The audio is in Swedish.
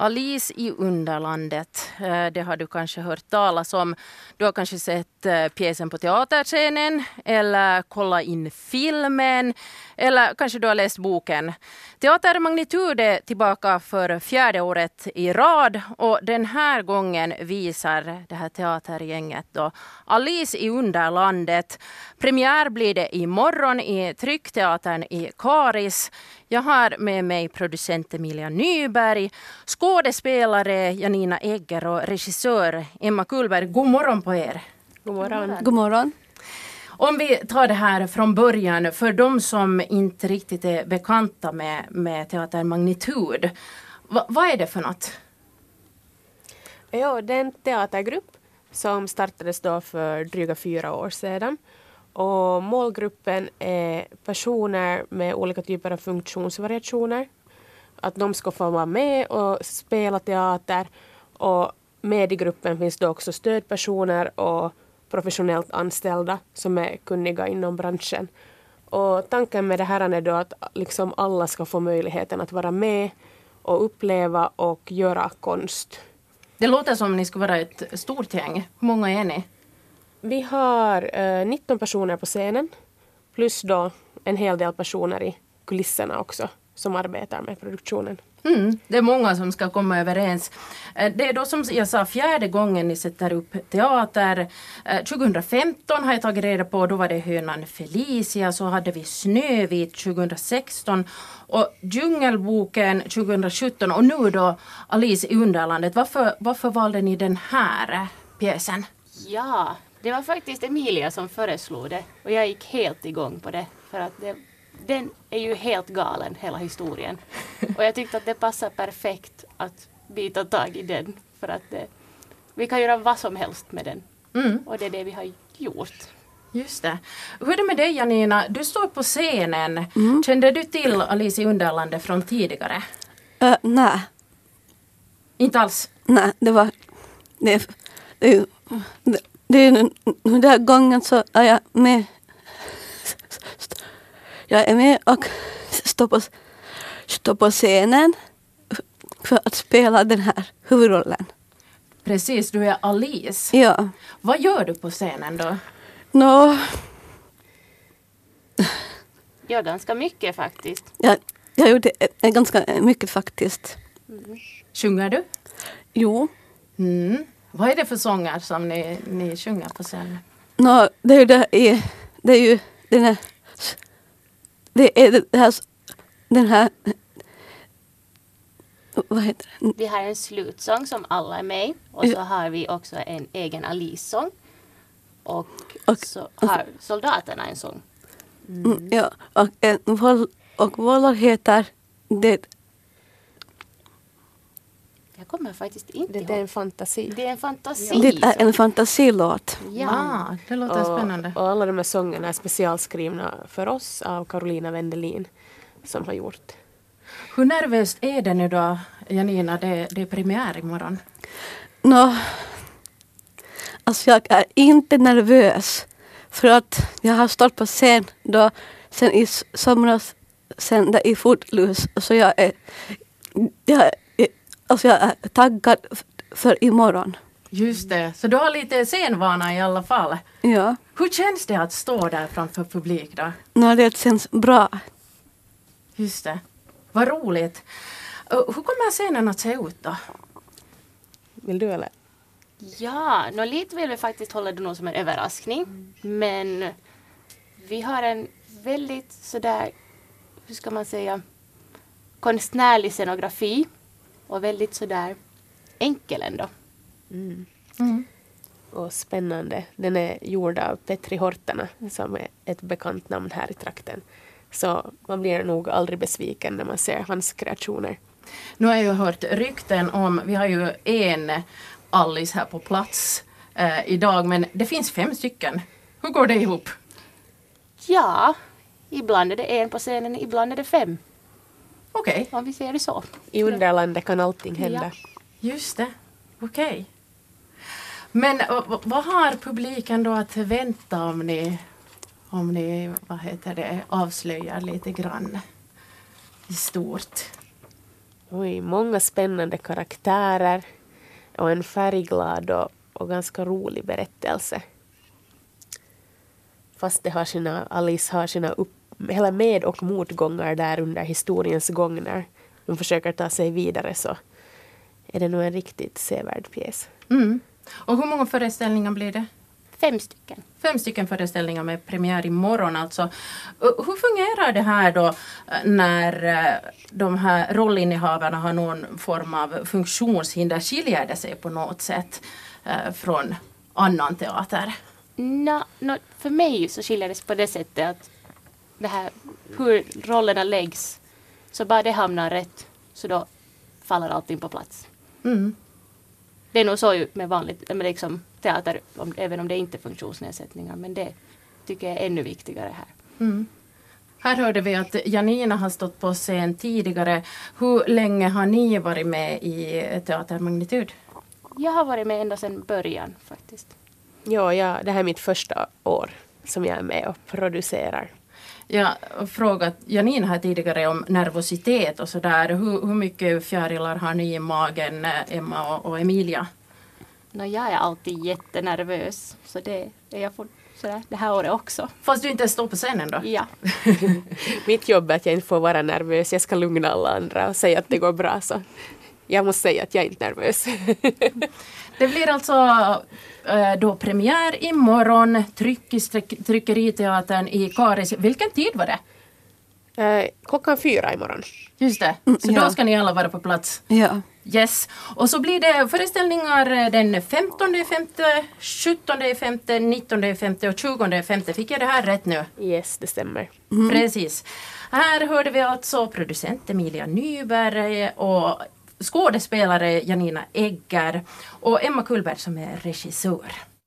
Alice i Underlandet. Eh, det har du kanske hört talas om. Du har kanske sett eh, pjäsen på teaterscenen eller kollat in filmen eller kanske du har läst boken. Teater Magnitud är tillbaka för fjärde året i rad och den här gången visar det här teatergänget då Alice i Underlandet. Premiär blir det imorgon i Tryckteatern i Karis. Jag har med mig producent Emilia Nyberg, skådespelare Janina Egger och regissör Emma Kullberg. God morgon på er! God morgon. God morgon. Om vi tar det här från början, för de som inte riktigt är bekanta med, med Teater Magnitud. Va, vad är det för något? Ja, det är en teatergrupp som startades då för dryga fyra år sedan. Och målgruppen är personer med olika typer av funktionsvariationer. Att de ska få vara med och spela teater. Och med i gruppen finns det också stödpersoner och professionellt anställda som är kunniga inom branschen. Och tanken med det här är då att liksom alla ska få möjligheten att vara med och uppleva och göra konst. Det låter som ni ska vara ett stort gäng. Hur många är ni? Vi har eh, 19 personer på scenen plus då en hel del personer i kulisserna också som arbetar med produktionen. Mm, det är många som ska komma överens. Eh, det är då som jag sa fjärde gången ni sätter upp teater. 2015 eh, har jag tagit reda på, då var det Hönan Felicia, så hade vi Snövit 2016 och Djungelboken 2017 och nu då Alice i Underlandet. Varför, varför valde ni den här pjäsen? Ja, det var faktiskt Emilia som föreslog det och jag gick helt igång på det för att det den är ju helt galen, hela historien. Och jag tyckte att det passar perfekt att bita tag i den. För att det, vi kan göra vad som helst med den. Mm. Och det är det vi har gjort. Just det. Hur är det med dig Janina? Du står på scenen. Mm. Kände du till Alice i Underlandet från tidigare? Uh, nej. Inte alls? Nej, det var... Det, det, det, det, den där gången så är jag med jag är med och står på, står på scenen för att spela den här huvudrollen. Precis, du är Alice. Ja. Vad gör du på scenen då? Nå... Ja, ganska mycket faktiskt. Ja, jag gjorde ganska mycket faktiskt. Mm. Sjunger du? Jo. Mm. Vad är det för sånger som ni, ni sjunger på scenen? Nå, det är ju, det, det är ju den här det är det här, den här vad heter det? Vi har en slutsång som alla är med och så har vi också en egen Alice-sång. Och, och, så har soldaterna en sång. Mm. Ja, och, en, och vår heter det kommer faktiskt inte det, ihåg. Det är en fantasi. Det är en fantasi. Det är en fantasilåt. Ja, ah, det låter och, spännande. Och alla de här sångerna är specialskrivna för oss av Carolina Wendelin som har gjort. Hur nervöst är det nu då, Janina? Det, det är premiär imorgon. Nå, alltså jag är inte nervös. För att jag har stått på scen då, sen i somras, sen där i Footloose. Så jag är, jag Alltså jag är taggad för imorgon. Just det, så du har lite scenvana i alla fall. Ja. Hur känns det att stå där framför publik då? No, det känns bra. Just det. Vad roligt. Hur kommer scenen att se ut då? Vill du eller? Ja, no, lite vill vi faktiskt hålla det nog som en överraskning. Mm. Men vi har en väldigt sådär, hur ska man säga, konstnärlig scenografi och väldigt sådär enkel ändå. Mm. Mm. Och spännande. Den är gjord av Petri Hortana som är ett bekant namn här i trakten. Så man blir nog aldrig besviken när man ser hans kreationer. Nu har jag ju hört rykten om, vi har ju en Alice här på plats eh, idag men det finns fem stycken. Hur går det ihop? Ja, ibland är det en på scenen, ibland är det fem. Okej. Okay. Om vi ser det så. I underlandet kan allting hända. Ja. Just det. Okej. Okay. Men vad har publiken då att vänta om ni, om ni vad heter det, avslöjar lite grann i stort? Oj, många spännande karaktärer och en färgglad och, och ganska rolig berättelse. Fast det har sina, Alice har sina upp, hela med och motgångar där under historiens gång när de försöker ta sig vidare så är det nog en riktigt sevärd pjäs. Mm. Och hur många föreställningar blir det? Fem stycken. Fem stycken föreställningar med premiär imorgon alltså. Hur fungerar det här då uh, när uh, de här rollinnehavarna har någon form av funktionshinder? Skiljer det sig på något sätt uh, från annan teater? Nå, nå, för mig så skiljer det sig på det sättet att det här, hur rollerna läggs, så bara det hamnar rätt, så då faller allting på plats. Mm. Det är nog så ju med vanligt med liksom teater, om, även om det inte är funktionsnedsättningar, men det tycker jag är ännu viktigare här. Mm. Här hörde vi att Janina har stått på scen tidigare. Hur länge har ni varit med i Teater Magnitud? Jag har varit med ända sedan början faktiskt. Ja, ja, det här är mitt första år som jag är med och producerar. Jag har frågat Janina här tidigare om nervositet och sådär. Hur, hur mycket fjärilar har ni i magen, Emma och, och Emilia? Nå, jag är alltid jättenervös, så det är jag for, sådär, det här året också. Fast du inte står på scenen då? Ja. Mitt jobb är att jag inte får vara nervös. Jag ska lugna alla andra och säga att det går bra. Så jag måste säga att jag är inte nervös. Det blir alltså eh, då premiär imorgon, tryck, Tryckeriteatern i Karis. Vilken tid var det? Eh, Klockan fyra imorgon. Just det, så ja. då ska ni alla vara på plats. Ja. Yes. Och så blir det föreställningar eh, den 15 femte, 17 femte, 19 femte och 20 femte. Fick jag det här rätt nu? Yes, det stämmer. Precis. Här hörde vi alltså producent Emilia Nyberg och skådespelare Janina Egger och Emma Kullberg som är regissör.